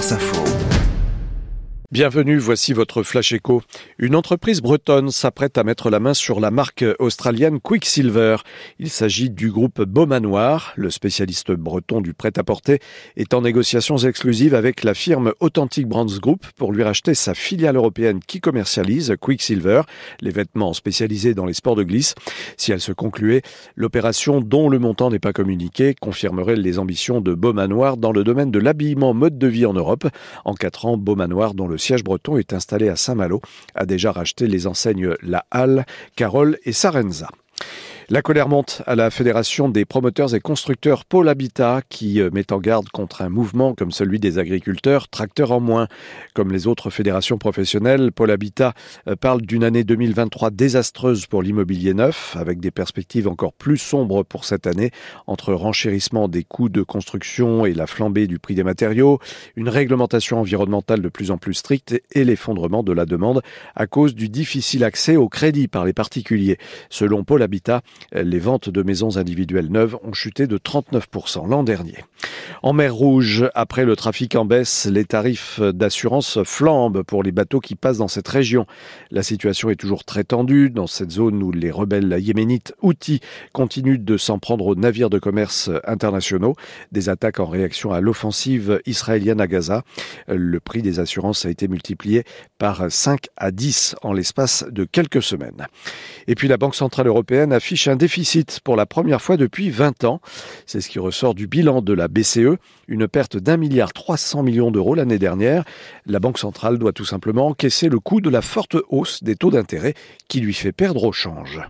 France Info. Bienvenue, voici votre Flash Echo. Une entreprise bretonne s'apprête à mettre la main sur la marque australienne Quicksilver. Il s'agit du groupe Beaumanoir. Le spécialiste breton du prêt-à-porter est en négociations exclusives avec la firme Authentic Brands Group pour lui racheter sa filiale européenne qui commercialise Quicksilver, les vêtements spécialisés dans les sports de glisse. Si elle se concluait, l'opération dont le montant n'est pas communiqué confirmerait les ambitions de Beaumanoir dans le domaine de l'habillement mode de vie en Europe. En quatre ans, Beaumanoir, dont le siège breton est installé à Saint-Malo, a déjà racheté les enseignes La Halle, Carole et Sarenza. La colère monte à la Fédération des promoteurs et constructeurs Pôle Habitat qui euh, met en garde contre un mouvement comme celui des agriculteurs, tracteurs en moins. Comme les autres fédérations professionnelles, Pôle Habitat euh, parle d'une année 2023 désastreuse pour l'immobilier neuf, avec des perspectives encore plus sombres pour cette année, entre renchérissement des coûts de construction et la flambée du prix des matériaux, une réglementation environnementale de plus en plus stricte et l'effondrement de la demande à cause du difficile accès au crédit par les particuliers. Selon Pôle Habitat, les ventes de maisons individuelles neuves ont chuté de 39% l'an dernier. En mer Rouge, après le trafic en baisse, les tarifs d'assurance flambent pour les bateaux qui passent dans cette région. La situation est toujours très tendue dans cette zone où les rebelles yéménites outils continuent de s'en prendre aux navires de commerce internationaux. Des attaques en réaction à l'offensive israélienne à Gaza. Le prix des assurances a été multiplié par 5 à 10 en l'espace de quelques semaines. Et puis la Banque Centrale Européenne affiche un déficit pour la première fois depuis 20 ans. C'est ce qui ressort du bilan de la BCE, une perte d'un milliard 300 millions d'euros l'année dernière. La Banque centrale doit tout simplement encaisser le coût de la forte hausse des taux d'intérêt qui lui fait perdre au change.